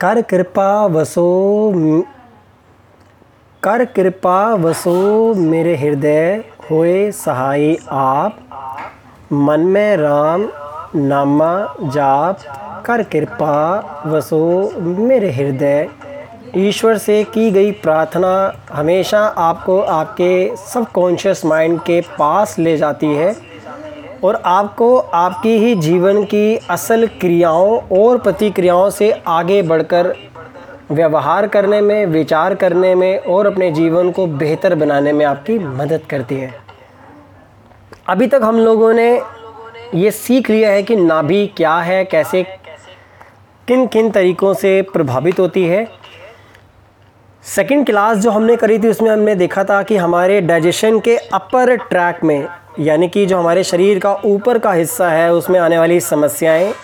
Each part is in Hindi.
कर कृपा वसो कर कृपा वसो मेरे हृदय होए सहाय आप, मन में राम नामा जाप कर कृपा वसो मेरे हृदय। ईश्वर से की गई प्रार्थना हमेशा आपको आपके सबकॉन्शियस माइंड के पास ले जाती है। और आपको आपकी ही जीवन की असल क्रियाओं और प्रतिक्रियाओं से आगे बढ़कर व्यवहार करने में, विचार करने में और अपने जीवन को बेहतर बनाने में आपकी मदद करती है। अभी तक हम लोगों ने ये सीख लिया है कि नाभि क्या है, कैसे किन किन तरीक़ों से प्रभावित होती है। सेकंड क्लास जो हमने करी थी, उसमें हमने देखा था कि हमारे डाइजेशन के अपर ट्रैक में, यानी कि जो हमारे शरीर का ऊपर का हिस्सा है, उसमें आने वाली समस्याएँ,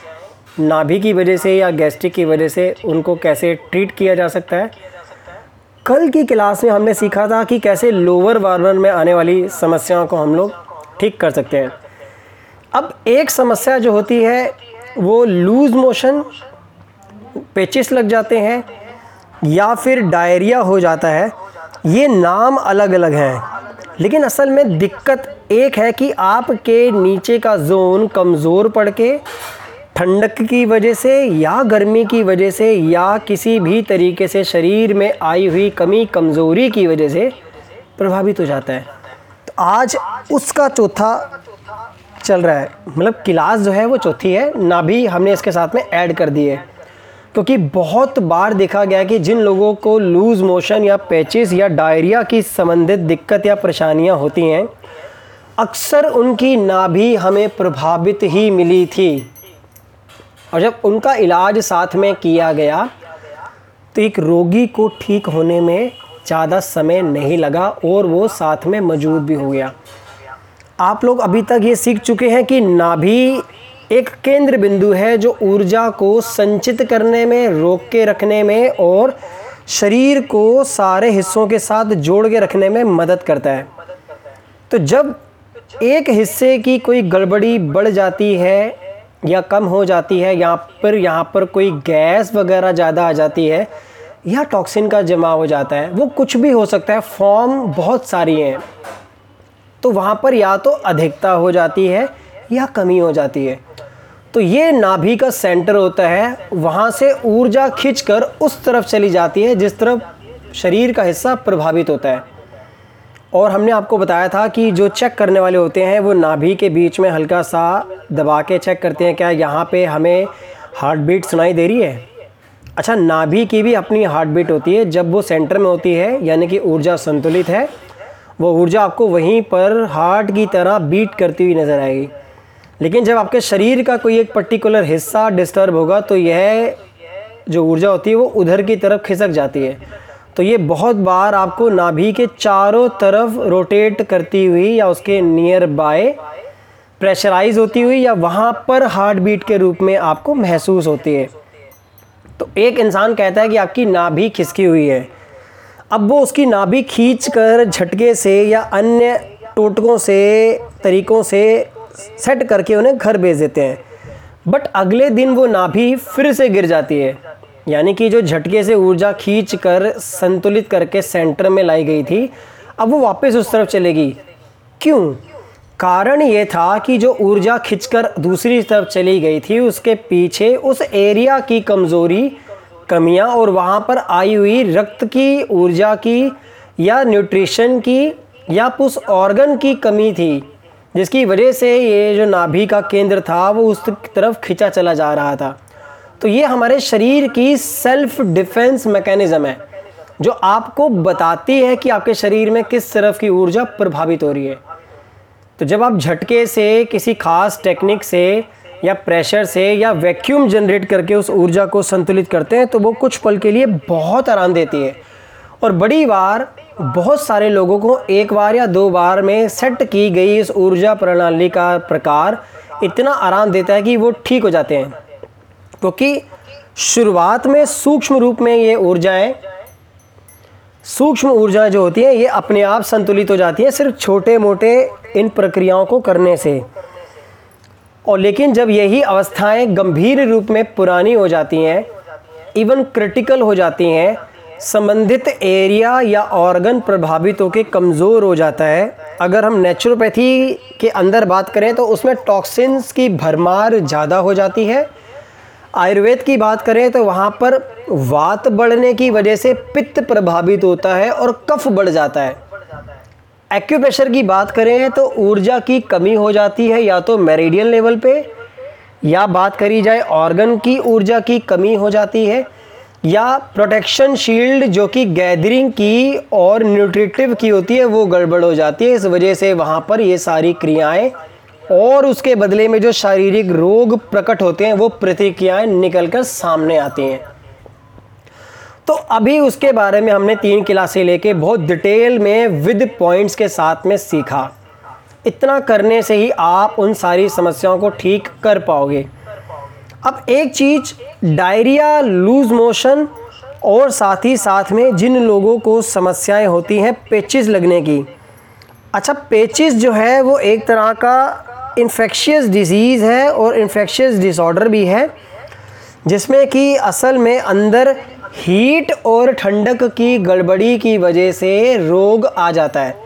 नाभि की वजह से या गैस्ट्रिक की वजह से उनको कैसे ट्रीट किया जा सकता है? कल की क्लास में हमने सीखा था कि कैसे लोअर वार्नर में आने वाली समस्याओं को हम लोग ठीक कर सकते हैं। अब एक समस्या जो होती है, वो लूज़ मोशन पेचिस लग जाते हैं या फिर डायरिया हो जाता है, ये नाम अलग अलग हैं। लेकिन असल में दिक्कत एक है कि आपके नीचे का जोन कमज़ोर पड़ के, ठंडक की वजह से या गर्मी की वजह से या किसी भी तरीके से शरीर में आई हुई कमी, कमज़ोरी की वजह से प्रभावित हो जाता है। तो आज उसका चौथा चल रहा है। मतलब क्लास जो है वो चौथी है, ना भी हमने इसके साथ में ऐड कर दी है। क्योंकि बहुत बार देखा गया कि जिन लोगों को लूज़ मोशन या पैचेस या डायरिया की संबंधित दिक्कत या परेशानियाँ होती हैं, अक्सर उनकी नाभि हमें प्रभावित ही मिली थी। और जब उनका इलाज साथ में किया गया तो एक रोगी को ठीक होने में ज़्यादा समय नहीं लगा और वो साथ में मौजूद भी हो गया। आप लोग अभी तक ये सीख चुके हैं कि नाभि एक केंद्र बिंदु है जो ऊर्जा को संचित करने में, रोक के रखने में और शरीर को सारे हिस्सों के साथ जोड़ के रखने में मदद करता है। तो जब एक हिस्से की कोई गड़बड़ी बढ़ जाती है या कम हो जाती है, या पर यहाँ पर कोई गैस वगैरह ज़्यादा आ जाती है या टॉक्सिन का जमा हो जाता है, वो कुछ भी हो सकता है, फॉर्म बहुत सारी हैं। तो वहाँ पर या तो अधिकता हो जाती है या कमी हो जाती है। तो ये नाभि का सेंटर होता है, वहाँ से ऊर्जा खींचकर उस तरफ़ चली जाती है, जिस तरफ़ शरीर का हिस्सा प्रभावित होता है। और हमने आपको बताया था कि जो चेक करने वाले होते हैं, वो नाभि के बीच में हल्का सा दबा के चेक करते हैं। क्या यहाँ पे हमें हार्ट बीट सुनाई दे रही है? अच्छा नाभि की भी अपनी हार्ट बीट होती है। जब वो सेंटर में होती है, यानी कि ऊर्जा संतुलित है, वो ऊर्जा आपको वहीं पर हार्ट की तरह बीट करती हुई नज़र आएगी। लेकिन जब आपके शरीर का कोई एक पर्टिकुलर हिस्सा डिस्टर्ब होगा तो यह जो ऊर्जा होती है, वो उधर की तरफ़ खिसक जाती है। तो ये बहुत बार आपको नाभि के चारों तरफ़ रोटेट करती हुई या उसके नियर बाय प्रेशराइज होती हुई या वहाँ पर हार्ट बीट के रूप में आपको महसूस होती है। तो एक इंसान कहता है कि आपकी नाभि खिसकी हुई है। अब वो उसकी नाभि खींच कर झटके से या अन्य टोटकों से, तरीक़ों से सेट करके उन्हें घर भेज देते हैं। बट अगले दिन वो नाभि फिर से गिर जाती है। यानी कि जो झटके से ऊर्जा खींच कर संतुलित करके सेंटर में लाई गई थी, अब वो वापस उस तरफ़ चलेगी। क्यों? कारण ये था कि जो ऊर्जा खिंचकर दूसरी तरफ़ चली गई थी, उसके पीछे उस एरिया की कमज़ोरी, कमियाँ और वहाँ पर आई हुई रक्त की ऊर्जा की या न्यूट्रिशन की या उस ऑर्गन की कमी थी। जिसकी वजह से ये जो नाभि का केंद्र था, वो उस तरफ़ खिंचा चला जा रहा था। तो ये हमारे शरीर की सेल्फ डिफेंस मैकेनिज़्म है, जो आपको बताती है कि आपके शरीर में किस तरफ़ की ऊर्जा प्रभावित हो रही है। तो जब आप झटके से, किसी खास टेक्निक से, या प्रेशर से, या वैक्यूम जनरेट करके उस ऊर्जा को संतुलित करते हैं तो वो कुछ पल के लिए बहुत आराम देती है। और बड़ी बार बहुत सारे लोगों को एक बार या दो बार में सेट की गई इस ऊर्जा प्रणाली का प्रकार इतना आराम देता है कि वो ठीक हो जाते हैं। क्योंकि शुरुआत में सूक्ष्म रूप में ये ऊर्जाएँ, सूक्ष्म ऊर्जा जो होती हैं, ये अपने आप संतुलित हो जाती हैं सिर्फ़ छोटे मोटे इन प्रक्रियाओं को करने से। और लेकिन जब यही अवस्थाएँ गंभीर रूप में पुरानी हो जाती हैं इवन क्रिटिकल हो जाती हैं संबंधित एरिया या ऑर्गन प्रभावित होकर कमज़ोर हो जाता है। अगर हम नेचुरोपैथी के अंदर बात करें तो उसमें टॉक्सिन्स की भरमार ज़्यादा हो जाती है। आयुर्वेद की बात करें तो वहाँ पर वात बढ़ने की वजह से पित्त प्रभावित होता है और कफ बढ़ जाता है। एक्यूप्रेशर की बात करें तो ऊर्जा की कमी हो जाती है या तो मेरिडियन लेवल पे या बात करी जाए ऑर्गन की ऊर्जा की कमी हो जाती है। या प्रोटेक्शन शील्ड जो कि गैदरिंग की और न्यूट्रिटिव की होती है, वो गड़बड़ हो जाती है। इस वजह से वहाँ पर ये सारी क्रियाएँ और उसके बदले में जो शारीरिक रोग प्रकट होते हैं, वो प्रतिक्रियाएँ निकल कर सामने आती हैं। तो अभी उसके बारे में हमने तीन क्लासें लेके बहुत डिटेल में विद पॉइंट्स के साथ में सीखा। इतना करने से ही आप उन सारी समस्याओं को ठीक कर पाओगे। अब एक चीज़, डायरिया, लूज मोशन और साथ ही साथ में जिन लोगों को समस्याएँ होती हैं, पेचिस लगने की। अच्छा पेचिस जो है, वो एक तरह का इन्फेक्शियस डिज़ीज़ है और इन्फेक्शियस डिसऑर्डर भी है, जिसमें कि असल में अंदर हीट और ठंडक की गड़बड़ी की वजह से रोग आ जाता है।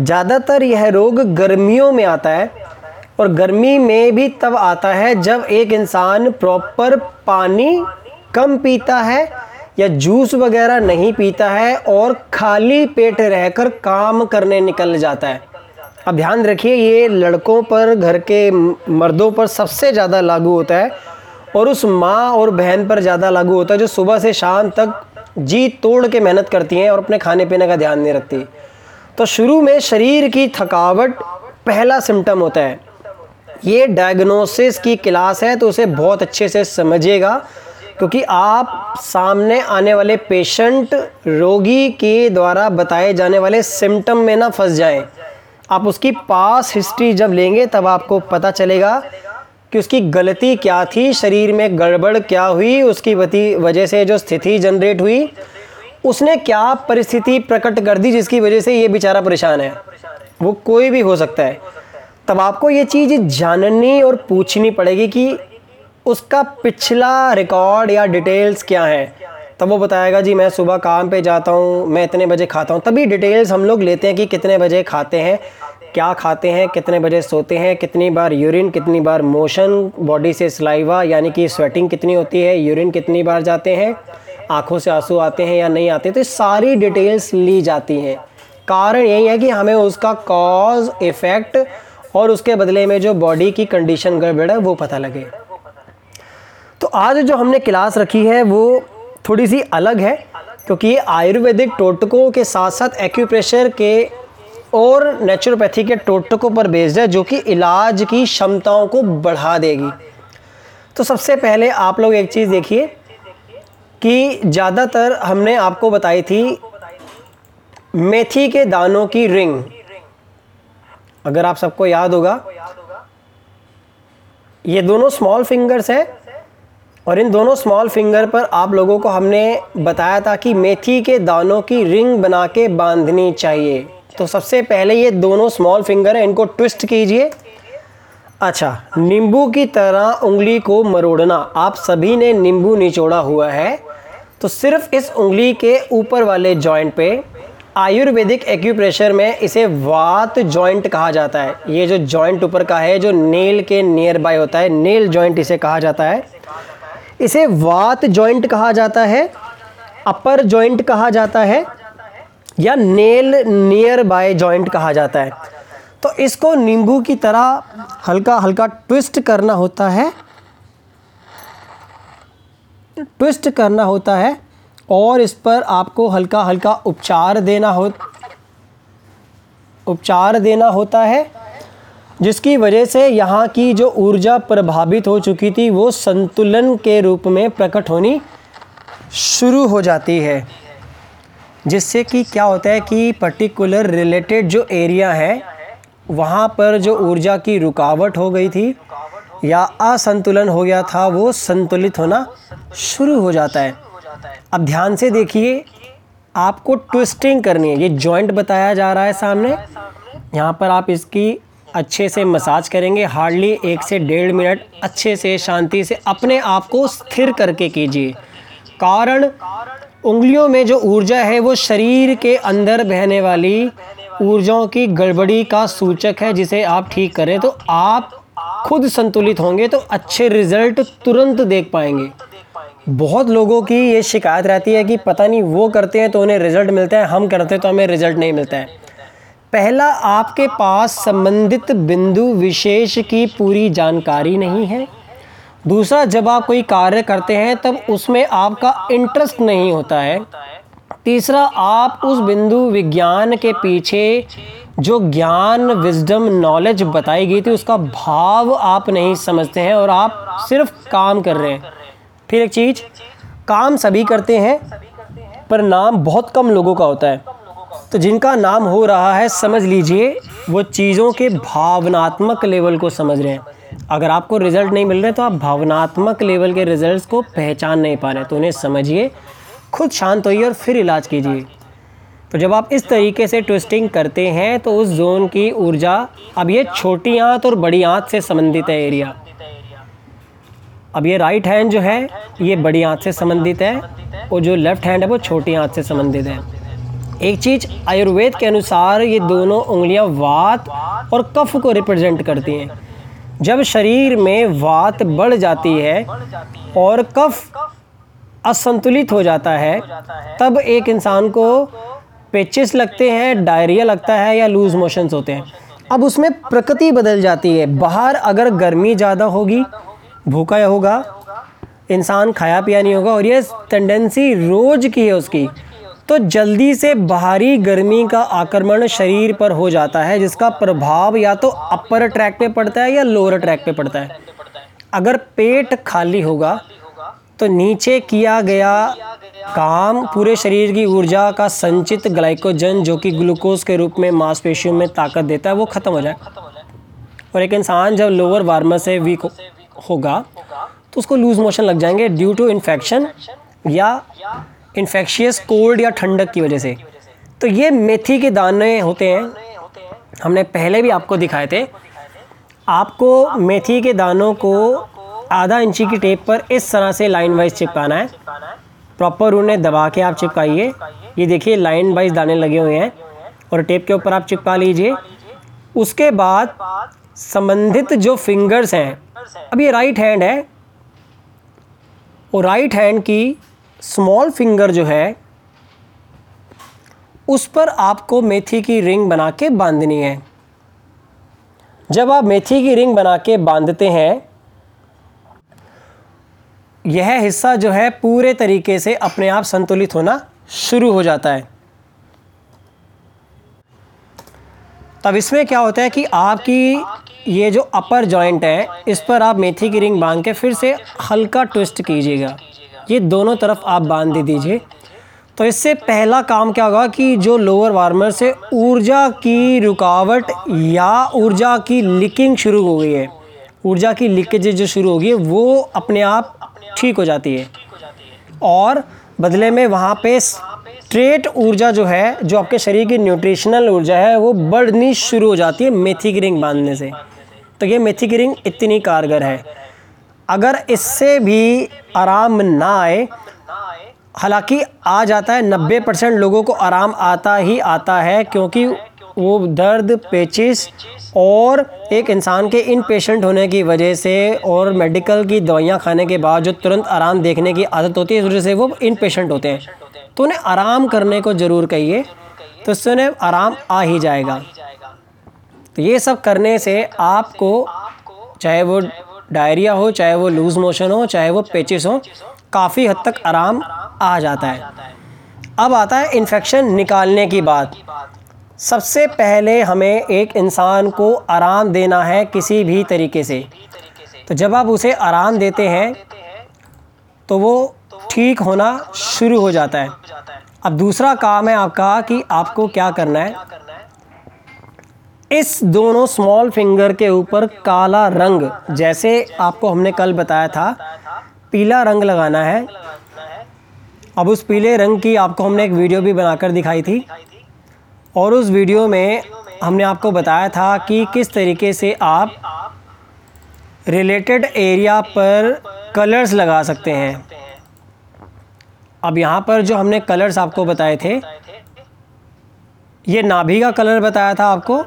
ज़्यादातर यह रोग गर्मियों में आता है और गर्मी में भी तब आता है जब एक इंसान प्रॉपर पानी कम पीता है या जूस वगैरह नहीं पीता है और खाली पेट रहकर काम करने निकल जाता है। अब ध्यान रखिए, ये लड़कों पर, घर के मर्दों पर सबसे ज़्यादा लागू होता है और उस माँ और बहन पर ज़्यादा लागू होता है जो सुबह से शाम तक जी तोड़ के मेहनत करती हैं और अपने खाने पीने का ध्यान नहीं रखती। तो शुरू में शरीर की थकावट पहला सिम्टम होता है। ये डायग्नोसिस की क्लास है तो उसे बहुत अच्छे से समझिएगा, क्योंकि आप सामने आने वाले पेशेंट रोगी के द्वारा बताए जाने वाले सिम्टम में ना फंस जाएँ। आप उसकी पास हिस्ट्री जब लेंगे, तब आपको पता चलेगा कि उसकी गलती क्या थी, शरीर में गड़बड़ क्या हुई, उसकी वजह से जो स्थिति जनरेट हुई, उसने क्या परिस्थिति प्रकट कर दी जिसकी वजह से ये बेचारा परेशान है। वो कोई भी हो सकता है। तब आपको ये चीज़ जाननी और पूछनी पड़ेगी कि उसका पिछला रिकॉर्ड या डिटेल्स क्या है। तब वो बताएगा, जी, मैं सुबह काम पे जाता हूँ, मैं इतने बजे खाता हूँ। तभी डिटेल्स हम लोग लेते हैं कि कितने बजे खाते हैं, क्या खाते हैं, कितने बजे सोते हैं, कितनी बार यूरिन कितनी बार मोशन बॉडी से स्लाइवा यानी कि स्वेटिंग कितनी होती है यूरिन कितनी बार जाते हैं, आँखों से आँसू आते हैं या नहीं आते तो ये सारी डिटेल्स ली जाती हैं। कारण यही है कि हमें उसका कॉज इफ़ेक्ट और उसके बदले में जो बॉडी की कंडीशन गड़बड़ है, वो पता लगे। तो आज जो हमने क्लास रखी है, वो थोड़ी सी अलग है, क्योंकि ये आयुर्वेदिक टोटकों के साथ साथ एक्यूप्रेशर के और नेचुरोपैथी के टोटकों पर बेस्ड है, जो कि इलाज की क्षमताओं को बढ़ा देगी। तो सबसे पहले आप लोग एक चीज़ देखिए कि ज़्यादातर हमने आपको बताई थी मेथी के दानों की रिंग। अगर आप सबको याद होगा, ये दोनों स्मॉल फिंगर्स हैं और इन दोनों स्मॉल फिंगर पर आप लोगों को हमने बताया था कि मेथी के दानों की रिंग बना के बांधनी चाहिए। तो सबसे पहले ये दोनों स्मॉल फिंगर हैं, इनको ट्विस्ट कीजिए। अच्छा नींबू की तरह उंगली को मरोड़ना। आप सभी ने नींबू निचोड़ा हुआ है। तो सिर्फ़ इस उंगली के ऊपर वाले जॉइंट पे आयुर्वेदिक एक्यूप्रेशर में इसे वात जॉइंट कहा जाता है। ये जो जॉइंट ऊपर का है, जो नेल के नियर बाय होता है नेल जॉइंट इसे कहा जाता है। इसे वात जॉइंट कहा जाता है, अपर जॉइंट कहा जाता है, या नेल नियर बाय जॉइंट कहा जाता है। तो इसको नींबू की तरह हल्का हल्का ट्विस्ट करना होता है। ट्विस्ट करना होता है। और इस पर आपको हल्का हल्का उपचार देना हो, उपचार देना होता है, जिसकी वजह से यहाँ की जो ऊर्जा प्रभावित हो चुकी थी, वो संतुलन के रूप में प्रकट होनी शुरू हो जाती है। जिससे कि क्या होता है कि पर्टिकुलर रिलेटेड जो एरिया है, वहाँ पर जो ऊर्जा की रुकावट हो गई थी या असंतुलन हो गया था, वो संतुलित होना शुरू हो जाता है। अब ध्यान से देखिए, आपको ट्विस्टिंग करनी है। ये जॉइंट बताया जा रहा है सामने। यहाँ पर आप इसकी अच्छे से मसाज करेंगे। हार्डली एक से डेढ़ मिनट अच्छे से, शांति से अपने आप को स्थिर करके कीजिए। कारण, उंगलियों में जो ऊर्जा है, वो शरीर के अंदर बहने वाली ऊर्जाओं की गड़बड़ी का सूचक है, जिसे आप ठीक करें तो आप खुद संतुलित होंगे तो अच्छे रिज़ल्ट तुरंत देख पाएँगे। बहुत लोगों की ये शिकायत रहती है कि पता नहीं वो करते हैं तो उन्हें रिज़ल्ट मिलता है, हम करते हैं तो हमें रिज़ल्ट नहीं मिलता है। पहला, आपके पास संबंधित बिंदु विशेष की पूरी जानकारी नहीं है। दूसरा, जब आप कोई कार्य करते हैं, तब उसमें आपका इंटरेस्ट नहीं होता है। तीसरा, आप उस बिंदु विज्ञान के पीछे जो ज्ञान विजडम नॉलेज बताई गई थी, उसका भाव आप नहीं समझते हैं और आप सिर्फ़ काम कर रहे हैं। फिर एक चीज़, काम सभी करते हैं, पर नाम बहुत कम लोगों का होता है। तो जिनका नाम हो रहा है, समझ लीजिए, वो चीज़ों के भावनात्मक लेवल को समझ रहे हैं। अगर आपको रिज़ल्ट नहीं मिल रहे तो आप भावनात्मक लेवल के रिज़ल्ट्स को पहचान नहीं पा रहे तो उन्हें समझिए, खुद शांत होइए और फिर इलाज कीजिए। तो जब आप इस तरीके से ट्विस्टिंग करते हैं तो उस जोन की ऊर्जा, अब ये छोटी आँत और बड़ी आँत से संबंधित है एरिया। अब ये राइट हैंड जो है, ये बड़ी आँत से संबंधित है, और जो लेफ़्ट हैंड है, वो छोटी आँत से संबंधित है। एक चीज़ आयुर्वेद के अनुसार ये दोनों उंगलियाँ वात और कफ को रिप्रेजेंट करती हैं। जब शरीर में वात बढ़ जाती है और कफ असंतुलित हो जाता है, तब एक इंसान को पेचिस लगते हैं, डायरिया लगता है या लूज़ मोशंस होते हैं। अब उसमें प्रकृति बदल जाती है। बाहर अगर गर्मी ज़्यादा होगी भूखा होगा, इंसान खाया पिया नहीं होगा, और ये टेंडेंसी रोज़ की है उसकी। तो जल्दी से बाहरी गर्मी का आक्रमण शरीर पर हो जाता है, जिसका प्रभाव या तो अपर ट्रैक पे पड़ता है या लोअर ट्रैक पे पड़ता है। अगर पेट खाली होगा तो नीचे किया गया काम पूरे शरीर की ऊर्जा का संचित ग्लाइकोजन जो कि ग्लूकोज के रूप में मांसपेशियों में ताकत देता है, वो ख़त्म हो जाए। और एक इंसान जब लोअर वार्मर से वीक होगा तो उसको लूज़ मोशन लग जाएँगे ड्यू टू इन्फेक्शन या इन्फेक्शियस कोल्ड या ठंडक की वजह से। तो ये मेथी के दाने होते हैं। हमने पहले भी आपको दिखाए थे। आपको मेथी के दानों को आधा इंची की टेप पर इस तरह से लाइन वाइज चिपकाना है। प्रॉपर उन्हें दबा के आप चिपकाइए। ये देखिए लाइन वाइज दाने लगे हुए हैं और टेप के ऊपर आप चिपका लीजिए। उसके बाद संबंधित जो फिंगर्स हैं अब ये राइट हैंड है। और राइट हैंड की स्मॉल फिंगर जो है, उस पर आपको मेथी की रिंग बना के बांधनी है। जब आप मेथी की रिंग बना के बांधते हैं, यह हिस्सा जो है पूरे तरीके से अपने आप संतुलित होना शुरू हो जाता है। तब इसमें क्या होता है कि आपकी ये जो अपर जॉइंट है, इस पर आप मेथी की रिंग बाँध के फिर से हल्का ट्विस्ट कीजिएगा। ये दोनों तरफ़ आप बाँध दे दीजिए। तो इससे पहला काम क्या होगा कि जो लोअर वार्मर से ऊर्जा की रुकावट या ऊर्जा की लीकिंग शुरू हो गई है, ऊर्जा की लीकेज जो शुरू होगी, वो अपने आप ठीक हो जाती है। और बदले में वहाँ पे स्ट्रेट ऊर्जा जो है, जो आपके शरीर की न्यूट्रिशनल ऊर्जा है, वो बढ़नी शुरू हो जाती है मेथी की रिंग बांधने से। तो ये मेथी की रिंग इतनी कारगर है। अगर इससे भी आराम ना आए, हालाँकि आ जाता है, नब्बे परसेंट लोगों को आराम आता ही आता है, क्योंकि वो दर्द, पेचिस और एक इंसान के इन पेशेंट होने की वजह से और मेडिकल की दवाइयाँ खाने के बाद जो तुरंत आराम देखने की आदत होती है, इस वजह से वो इन पेशेंट होते हैं। तो उन्हें आराम करने को ज़रूर कहिए तो उससे उन्हें आराम आ ही जाएगा। तो ये सब करने से आपको चाहे वो डायरिया हो, चाहे वो लूज़ मोशन हो, चाहे वो पेचिस हो, काफ़ी हद तक आराम आ जाता है। अब आता है इन्फेक्शन निकालने की बात। सबसे पहले हमें एक इंसान को आराम देना है किसी भी तरीके से। तो जब आप उसे आराम देते हैं तो वो ठीक होना शुरू हो जाता है। अब दूसरा काम है आपका कि आपको क्या करना है? इस दोनों स्मॉल फिंगर के ऊपर काला रंग, जैसे आपको हमने कल बताया था, पीला रंग लगाना है। अब उस पीले रंग की आपको हमने एक वीडियो भी बनाकर दिखाई थी। और उस वीडियो में हमने आपको बताया था कि किस तरीके से आप रिलेटेड एरिया पर कलर्स लगा सकते हैं। अब यहाँ पर जो हमने कलर्स आपको बताए थे ये नाभि का कलर बताया था आपको,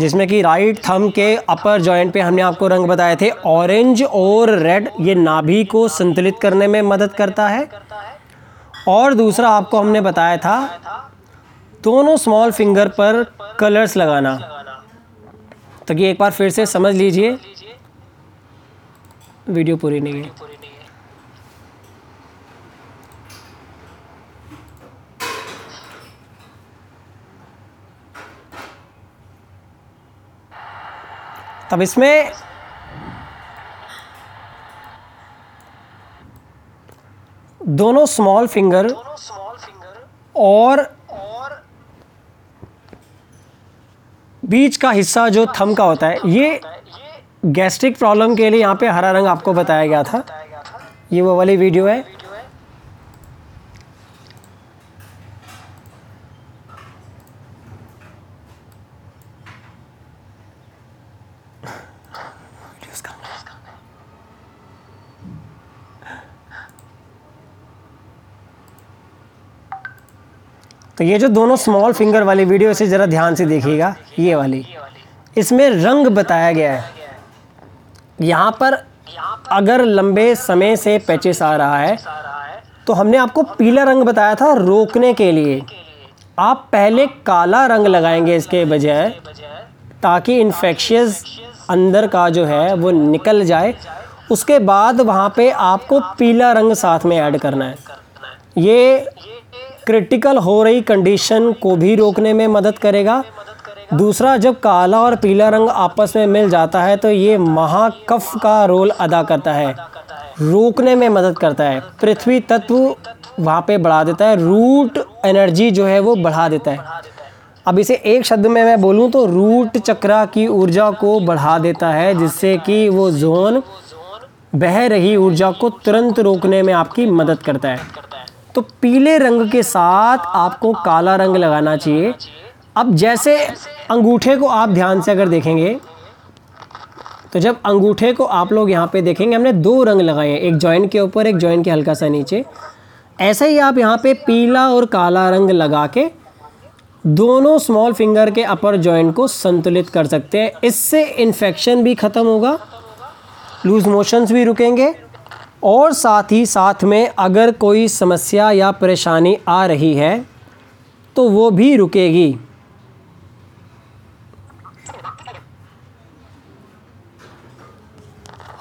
जिसमें कि राइट थम के अपर जॉइंट पे हमने आपको रंग बताए थे। ऑरेंज और रेड ये नाभि को संतुलित करने में मदद करता है। और दूसरा आपको हमने बताया था, दोनों स्मॉल फिंगर पर कलर्स लगाना। तो कि एक बार फिर से समझ लीजिए। वीडियो पूरी नहीं है। तब इसमें दोनों स्मॉल फिंगर और बीच का हिस्सा जो थम का होता है, ये गैस्ट्रिक प्रॉब्लम के लिए यहाँ पे हरा रंग आपको बताया गया था। ये वो वाली वीडियो है। तो ये जो दोनों स्मॉल फिंगर वाली वीडियो इसे ज़रा ध्यान से देखिएगा, ये वाली। इसमें रंग बताया गया है। यहाँ पर अगर लंबे समय से पैचेस आ रहा है तो हमने आपको पीला रंग बताया था रोकने के लिए। आप पहले काला रंग लगाएँगे इसके बजाय, ताकि इन्फेक्शियस अंदर का जो है, वो निकल जाए। उसके बाद वहाँ पे आपको पीला रंग साथ में ऐड करना है। ये क्रिटिकल हो रही कंडीशन को भी रोकने में मदद करेगा। दूसरा, जब काला और पीला रंग आपस में मिल जाता है तो ये महाकफ का रोल अदा करता है। रोकने में मदद करता है। पृथ्वी तत्व वहाँ पे बढ़ा देता है। रूट एनर्जी जो है वो बढ़ा देता है। अब इसे एक शब्द में मैं बोलूँ तो रूट चक्रा की ऊर्जा को बढ़ा देता है, जिससे कि वो जोन बह रही ऊर्जा को तुरंत रोकने में आपकी मदद करता है। तो पीले रंग के साथ आपको काला रंग लगाना चाहिए। अब जैसे अंगूठे को आप ध्यान से अगर देखेंगे तो जब अंगूठे को आप लोग यहाँ पे देखेंगे, हमने दो रंग लगाए हैं, एक जॉइंट के ऊपर, एक जॉइंट के हल्का सा नीचे। ऐसे ही आप यहाँ पे पीला और काला रंग लगा के दोनों स्मॉल फिंगर के अपर जॉइंट को संतुलित कर सकते हैं। इससे इन्फेक्शन भी ख़त्म होगा लूज मोशंस भी रुकेंगे। और साथ ही साथ में अगर कोई समस्या या परेशानी आ रही है तो वो भी रुकेगी।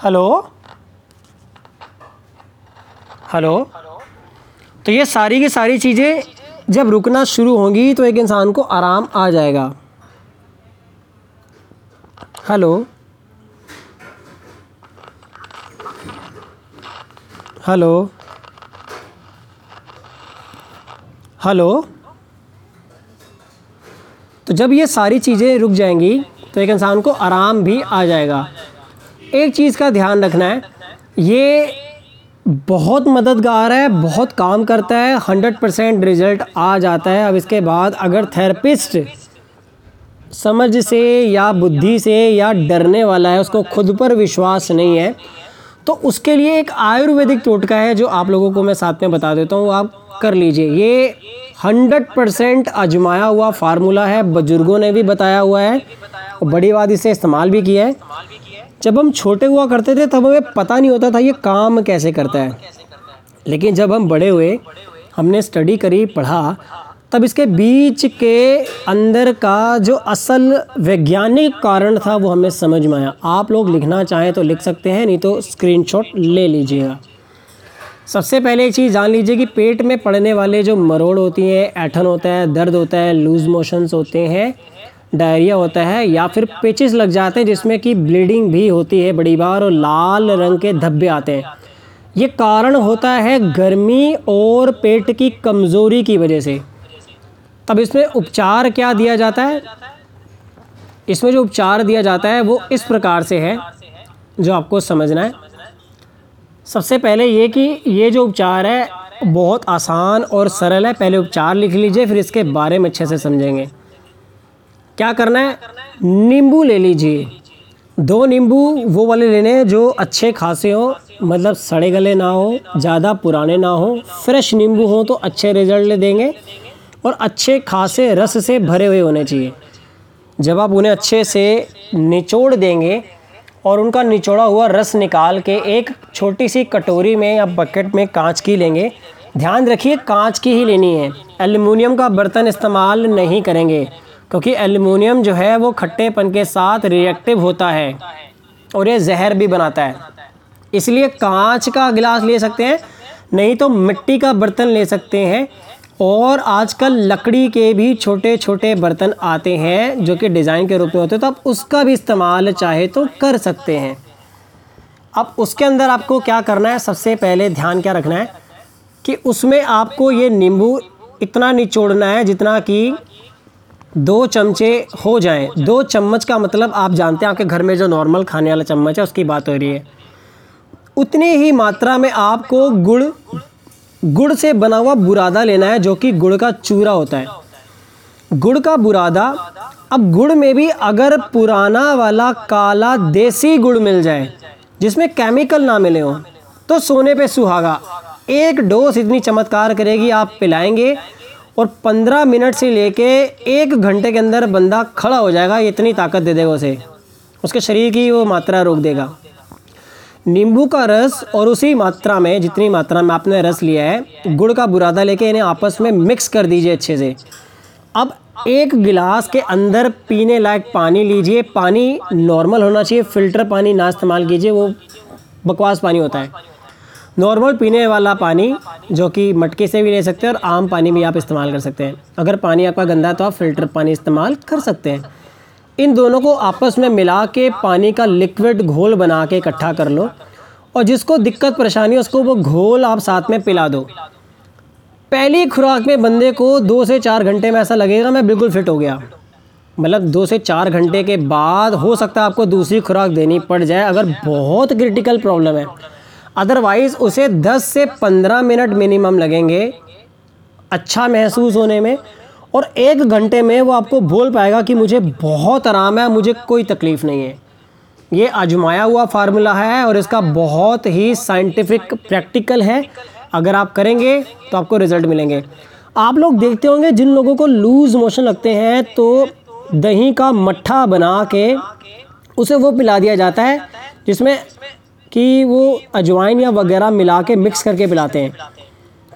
हेलो? हेलो? तो ये सारी की सारी चीज़ें जब रुकना शुरू होंगी तो एक इंसान को आराम आ जाएगा। हेलो? हेलो। हेलो। तो जब ये सारी चीज़ें रुक जाएँगी तो एक इंसान को आराम भी आ जाएगा। एक चीज़ का ध्यान रखना है, ये बहुत मददगार है, बहुत काम करता है, हंड्रेड परसेंट रिज़ल्ट आ जाता है। अब इसके बाद अगर थेरेपिस्ट समझ से या बुद्धि से या डरने वाला है, उसको खुद पर विश्वास नहीं है तो उसके लिए एक आयुर्वेदिक टोटका है जो आप लोगों को मैं साथ में बता देता हूँ, आप कर लीजिए। ये हंड्रेड परसेंट आजमाया हुआ फार्मूला है, बुज़ुर्गों ने भी बताया हुआ है, और बड़ी बात इसे इस्तेमाल भी किया है। जब हम छोटे हुआ करते थे, तब हमें पता नहीं होता था ये काम कैसे करता है। लेकिन जब हम बड़े हुए, हमने स्टडी करी, पढ़ा तब इसके बीच के अंदर का जो असल वैज्ञानिक कारण था, वो हमें समझ में आया। आप लोग लिखना चाहें तो लिख सकते हैं, नहीं तो स्क्रीनशॉट ले लीजिएगा। सबसे पहले एक चीज़ जान लीजिए कि पेट में पड़ने वाले जो मरोड़ होती हैं, ऐठन होता है, दर्द होता है, लूज मोशंस होते हैं, डायरिया होता है, या फिर पेचिस लग जाते हैं, जिसमें कि ब्लीडिंग भी होती है बड़ी बार और लाल रंग के धब्बे आते हैं। ये कारण होता है गर्मी और पेट की कमज़ोरी की वजह से। तब इसमें उपचार क्या दिया जाता है? इसमें जो उपचार दिया जाता है, वो इस प्रकार से है, जो आपको समझना है। सबसे पहले ये कि ये जो उपचार है, बहुत आसान और सरल है। पहले उपचार लिख लीजिए, फिर इसके बारे में अच्छे से समझेंगे। क्या करना है? नींबू ले लीजिए। दो नींबू वो वाले लेने हैं जो अच्छे खासे हों मतलब सड़े गले ना हो, ज़्यादा पुराने ना हो, फ्रेश नींबू हो तो अच्छे रिज़ल्ट ले देंगे। और अच्छे खासे रस से भरे हुए होने चाहिए। जब आप उन्हें अच्छे से निचोड़ देंगे और उनका निचोड़ा हुआ रस निकाल के एक छोटी सी कटोरी में या बकेट में कांच की लेंगे, ध्यान रखिए कांच की ही लेनी है। एल्युमिनियम का बर्तन इस्तेमाल नहीं करेंगे, क्योंकि एल्युमिनियम जो है वो खट्टेपन के साथ रिएक्टिव होता है और ये जहर भी बनाता है। इसलिए कांच का गिलास ले सकते हैं, नहीं तो मिट्टी का बर्तन ले सकते हैं और आजकल लकड़ी के भी छोटे छोटे बर्तन आते हैं, जो कि डिज़ाइन के रूप में होते हैं तो आप उसका भी इस्तेमाल चाहे तो कर सकते हैं। अब उसके अंदर आपको क्या करना है? सबसे पहले ध्यान क्या रखना है? कि उसमें आपको ये नींबू इतना निचोड़ना है, जितना कि दो चमचे हो जाएँ। दो चम्मच का मतलब आप जानते हैं, आपके घर में जो नॉर्मल खाने वाला चम्मच है, उसकी बात हो रही है। उतनी ही मात्रा में आपको गुड़ गुड़ से बना हुआ बुरादा लेना है, जो कि गुड़ का चूरा होता है। गुड़ का बुरादा, अब गुड़ में भी अगर पुराना वाला काला देसी गुड़ मिल जाए, जिसमें केमिकल ना मिले हो तो सोने पे सुहागा। एक डोज इतनी चमत्कार करेगी, आप पिलाएँगे और पंद्रह मिनट से लेके एक घंटे के अंदर बंदा खड़ा हो जाएगा इतनी ताकत दे देगा उसे। उसके शरीर की वो मात्रा रोक देगा। नींबू का रस और उसी मात्रा में, जितनी मात्रा में आपने रस लिया है, गुड़ का बुरादा लेके इन्हें आपस में मिक्स कर दीजिए अच्छे से। अब एक गिलास के अंदर पीने लायक पानी लीजिए। पानी नॉर्मल होना चाहिए फ़िल्टर पानी ना इस्तेमाल कीजिए, वो बकवास पानी होता है। नॉर्मल पीने वाला पानी, जो कि मटके से भी ले सकते हैं और आम पानी भी आप इस्तेमाल कर सकते हैं। अगर पानी आपका गंदा है तो आप फ़िल्टर पानी इस्तेमाल कर सकते हैं। इन दोनों को आपस में मिला के पानी का लिक्विड घोल बना के इकट्ठा कर लो और जिसको दिक्कत परेशानी है, उसको वो घोल आप साथ में पिला दो। पहली खुराक में बंदे को दो से चार घंटे में ऐसा लगेगा मैं बिल्कुल फिट हो गया। मतलब दो से चार घंटे के बाद हो सकता है आपको दूसरी खुराक देनी पड़ जाए, अगर बहुत क्रिटिकल प्रॉब्लम है। अदरवाइज़ उसे 10 से 15 मिनट मिनिमम लगेंगे अच्छा महसूस होने में। और एक घंटे में वो आपको बोल पाएगा कि मुझे बहुत आराम है, मुझे कोई तकलीफ़ नहीं है। ये आजमाया हुआ फार्मूला है और इसका बहुत ही साइंटिफिक, प्रैक्टिकल है। अगर आप करेंगे तो आपको रिज़ल्ट मिलेंगे। आप लोग देखते होंगे, जिन लोगों को लूज़ मोशन लगते हैं तो दही का मट्ठा बना के उसे वो पिला दिया जाता है, जिसमें कि वो अजवाइन या वगैरह मिला के मिक्स करके पिलाते हैं।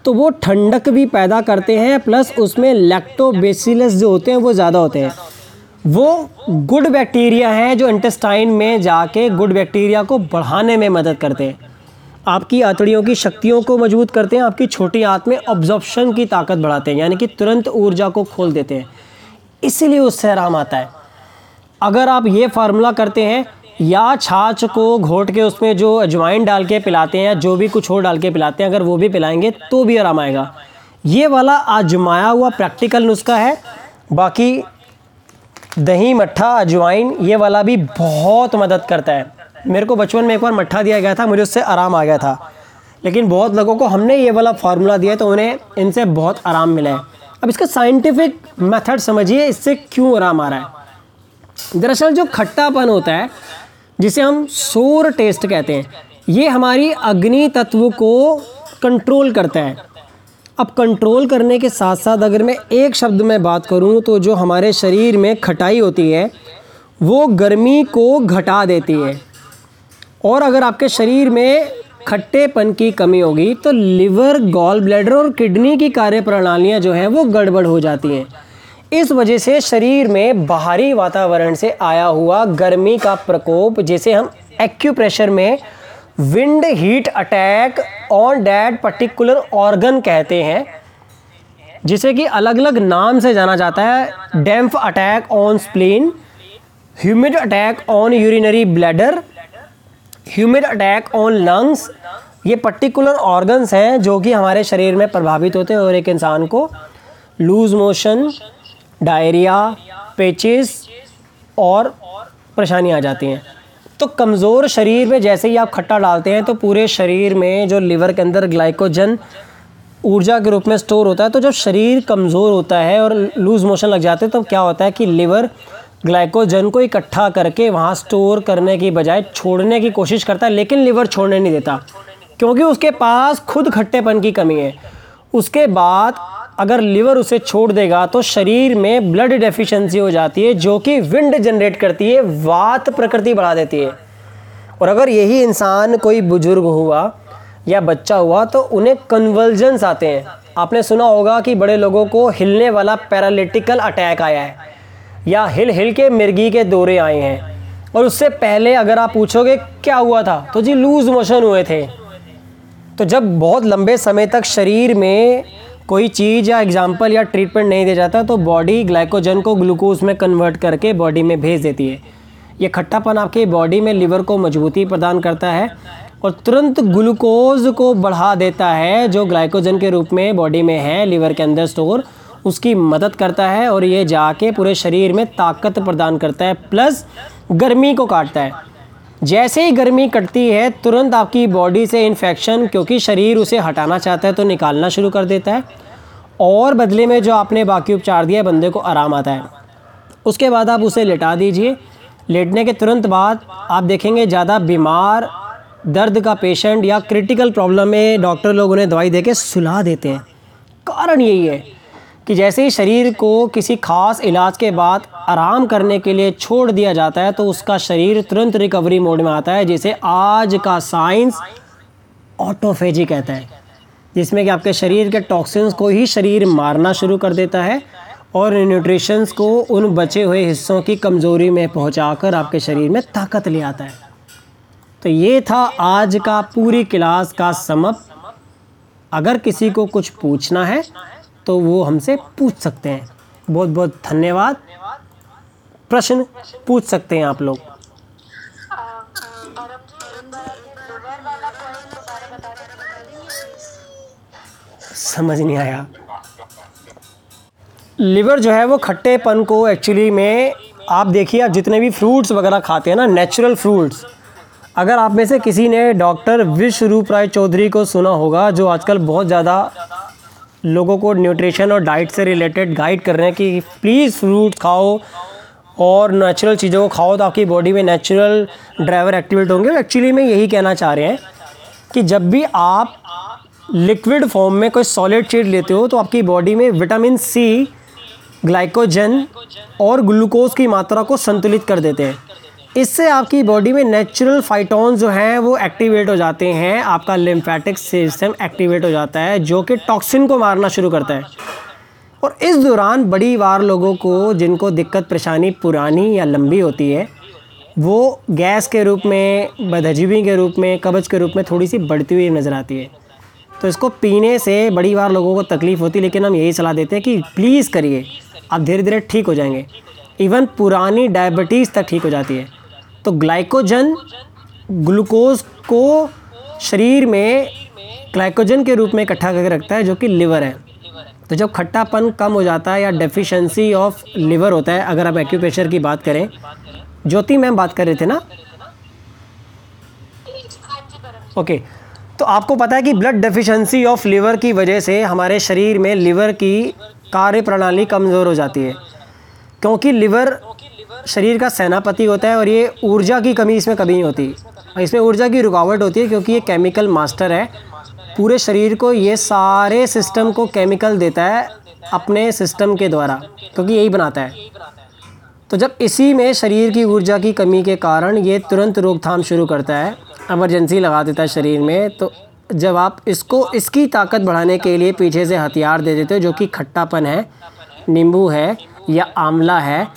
तो वो ठंडक भी पैदा करते हैं, प्लस उसमें लैक्टोबेसिलस जो होते हैं, वो ज़्यादा होते हैं। वो गुड बैक्टीरिया हैं जो इंटेस्टाइन में जाके गुड बैक्टीरिया को बढ़ाने में मदद करते हैं। आपकी आतड़ियों की शक्तियों को मज़बूत करते हैं, आपकी छोटी आंत में ऑब्जॉर्प्शन की ताकत बढ़ाते हैं, यानी कि तुरंत ऊर्जा को खोल देते हैं। इसीलिए उससे आराम आता है। अगर आप ये फार्मूला करते हैं या छाछ को घोट के उसमें जो अजवाइन डाल के पिलाते हैं या जो भी कुछ और डाल के पिलाते हैं, अगर वो भी पिलाएँगे तो भी आराम आएगा। ये वाला आजमाया हुआ प्रैक्टिकल नुस्खा है। बाकी दही, मट्ठा, अजवाइन, ये वाला भी बहुत मदद करता है। मेरे को बचपन में एक बार मट्ठा दिया गया था, मुझे उससे आराम आ गया था। लेकिन बहुत लोगों को हमने ये वाला फार्मूला दिया तो उन्हें, इनसे बहुत आराम मिला है। अब इसका साइंटिफिक मेथड समझिए, इससे क्यों आराम आ रहा है? दरअसल जो खट्टापन होता है जिसे हम सोर टेस्ट कहते हैं। ये हमारी अग्नि तत्व को कंट्रोल करता है। अब कंट्रोल करने के साथ साथ अगर मैं एक शब्द में बात करूँ तो जो हमारे शरीर में खटाई होती है, वो गर्मी को घटा देती है। और अगर आपके शरीर में खट्टेपन की कमी होगी तो लिवर गॉल ब्लैडर और किडनी की कार्य प्रणालियाँ जो हैं, वो गड़बड़ हो जाती हैं। इस वजह से शरीर में बाहरी वातावरण से आया हुआ गर्मी का प्रकोप, जिसे हम एक्यूप्रेशर में wind heat attack on that particular organ कहते हैं, जिसे कि अलग अलग नाम से जाना जाता है, damp attack on spleen, humid attack on urinary bladder, humid attack on lungs, ये पर्टिकुलर ऑर्गन्स हैं जो कि हमारे शरीर में प्रभावित होते हैं और एक इंसान को लूज़ मोशन डायरिया, पेचिस और परेशानी आ जाती हैं। तो कमज़ोर शरीर में जैसे ही आप खट्टा डालते हैं तो पूरे शरीर में जो लिवर के अंदर ग्लाइकोजन ऊर्जा के रूप में स्टोर होता है तो जब शरीर कमज़ोर होता है और लूज़ मोशन लग जाते हैं तो क्या होता है कि लिवर ग्लाइकोजन को इकट्ठा करके वहाँ स्टोर करने की बजाय छोड़ने की कोशिश करता है, लेकिन लिवर छोड़ने नहीं देता। क्योंकि उसके पास खुद खट्टेपन की कमी है। उसके बाद अगर लिवर उसे छोड़ देगा तो शरीर में ब्लड डेफिशिएंसी हो जाती है, जो कि विंड जनरेट करती है, वात प्रकृति बढ़ा देती है। और अगर यही इंसान कोई बुज़ुर्ग हुआ या बच्चा हुआ तो उन्हें कन्वर्जन्स आते हैं। आपने सुना होगा कि बड़े लोगों को हिलने वाला पैरालिटिकल अटैक आया है, या हिल हिल के मिर्गी के दौरे आए हैं। और उससे पहले अगर आप पूछोगे, क्या हुआ था? तो जी लूज़ मोशन हुए थे। तो जब बहुत लंबे समय तक शरीर में कोई चीज़ या एग्ज़ाम्पल या ट्रीटमेंट नहीं दिया जाता तो बॉडी ग्लाइकोजन को ग्लूकोज में कन्वर्ट करके बॉडी में भेज देती है। ये खट्टापन आपकी बॉडी में लिवर को मजबूती प्रदान करता है और तुरंत ग्लूकोज को बढ़ा देता है, जो ग्लाइकोजन के रूप में बॉडी में है लीवर के अंदर स्टोर उसकी मदद करता है और ये जाके पूरे शरीर में ताकत प्रदान करता है प्लस गर्मी को काटता है। जैसे ही गर्मी कटती है, तुरंत आपकी बॉडी से इन्फेक्शन क्योंकि शरीर उसे हटाना चाहता है तो निकालना शुरू कर देता है। और बदले में जो आपने बाकी उपचार दिया बंदे को आराम आता है। उसके बाद आप उसे लेटा दीजिए। लेटने के तुरंत बाद आप देखेंगे, ज़्यादा बीमार, दर्द का पेशेंट या क्रिटिकल प्रॉब्लम में डॉक्टर लोग उन्हें दवाई दे के सुला देते हैं। कारण यही है कि जैसे ही शरीर को किसी खास इलाज के बाद आराम करने के लिए छोड़ दिया जाता है तो उसका शरीर तुरंत रिकवरी मोड में आता है, जिसे आज का साइंस ऑटोफेजी कहता है। जिसमें कि आपके शरीर के टॉक्सिन्स को ही शरीर मारना शुरू कर देता है और न्यूट्रिशंस को उन बचे हुए हिस्सों की कमज़ोरी में पहुंचाकर आपके शरीर में ताकत ले आता है। तो ये था आज का पूरी क्लास का समप अगर किसी को कुछ पूछना है तो वो हमसे पूछ सकते हैं। बहुत बहुत धन्यवाद। प्रश्न पूछ सकते हैं आप लोग। समझ नहीं आया। लिवर जो है वो खट्टेपन को एक्चुअली में आप देखिए, आप जितने भी फ्रूट्स वगैरह खाते हैं ना नेचुरल फ्रूट्स अगर आप में से किसी ने डॉक्टर विश्व रूप राय चौधरी को सुना होगा, जो आजकल बहुत ज़्यादा लोगों को न्यूट्रिशन और डाइट से रिलेटेड गाइड कर रहे हैं कि प्लीज़ फ्रूट खाओ और नेचुरल चीज़ों को खाओ तो आपकी बॉडी में नेचुरल ड्राइवर एक्टिवेट होंगे। एक्चुअली में यही कहना चाह रहे हैं कि जब भी आप लिक्विड फॉर्म में कोई सॉलिड चीज़ लेते हो तो आपकी बॉडी में विटामिन सी, ग्लाइकोजन और ग्लूकोज की मात्रा को संतुलित कर देते हैं। इससे आपकी बॉडी में नेचुरल फाइटोन जो हैं, वो एक्टिवेट हो जाते हैं। आपका लिम्फेटिक सिस्टम एक्टिवेट हो जाता है, जो कि टॉक्सिन को मारना शुरू करता है। और इस दौरान बड़ी बार लोगों को, जिनको दिक्कत परेशानी पुरानी या लंबी होती है, वो गैस के रूप में बदहजीबी के रूप में, कब्ज़ के रूप में थोड़ी सी बढ़ती हुई नज़र आती है। तो इसको पीने से बड़ी बार लोगों को तकलीफ़ होती है, लेकिन हम यही सलाह देते हैं कि प्लीज़ करिए, आप धीरे धीरे ठीक हो जाएँगे। इवन पुरानी डायबिटीज़ तक ठीक हो जाती है। तो ग्लाइकोजन ग्लूकोज को शरीर में ग्लाइकोजन के रूप में इकट्ठा करके रखता है, जो कि लिवर है। तो जब खट्टापन कम हो जाता है या डेफिशिएंसी ऑफ़ लिवर होता है, अगर आप एक्यूप्रेशर की बात करें, ज्योति मैम बात कर रहे थे ना? ओके तो आपको पता है कि ब्लड डेफिशिएंसी ऑफ़ लिवर की वजह से हमारे शरीर में लिवर की कार्य प्रणाली कमज़ोर हो जाती है, क्योंकि लिवर शरीर का सेनापति होता है और ये ऊर्जा की कमी इसमें कभी नहीं होती। इसमें ऊर्जा की रुकावट होती है क्योंकि ये केमिकल मास्टर है। पूरे शरीर को ये सारे सिस्टम को केमिकल देता है अपने सिस्टम के द्वारा, क्योंकि यही बनाता है। तो जब इसी में शरीर की ऊर्जा की कमी के कारण ये तुरंत रोकथाम शुरू करता है एमरजेंसी लगा देता है शरीर में तो जब आप इसको, इसकी ताकत बढ़ाने के लिए पीछे से हथियार दे देते हो, जो कि खट्टापन है, नींबू है या आंवला है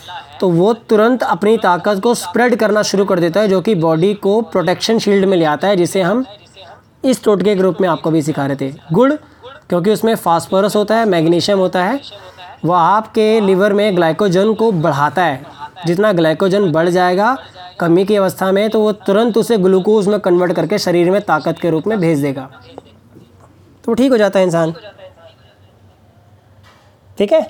तो वो तुरंत अपनी ताकत को स्प्रेड करना शुरू कर देता है, जो कि बॉडी को प्रोटेक्शन शील्ड में ले आता है, जिसे हम इस टोटके के ग्रुप में आपको भी सिखा रहे थे। गुड़, क्योंकि उसमें फास्फोरस होता है मैग्नीशियम होता है वह आपके लीवर में ग्लाइकोजन को बढ़ाता है। जितना ग्लाइकोजन बढ़ जाएगा कमी की अवस्था में तो वो तुरंत उसे ग्लूकोज में कन्वर्ट करके शरीर में ताकत के रूप में भेज देगा। तो ठीक हो जाता है इंसान। ठीक है?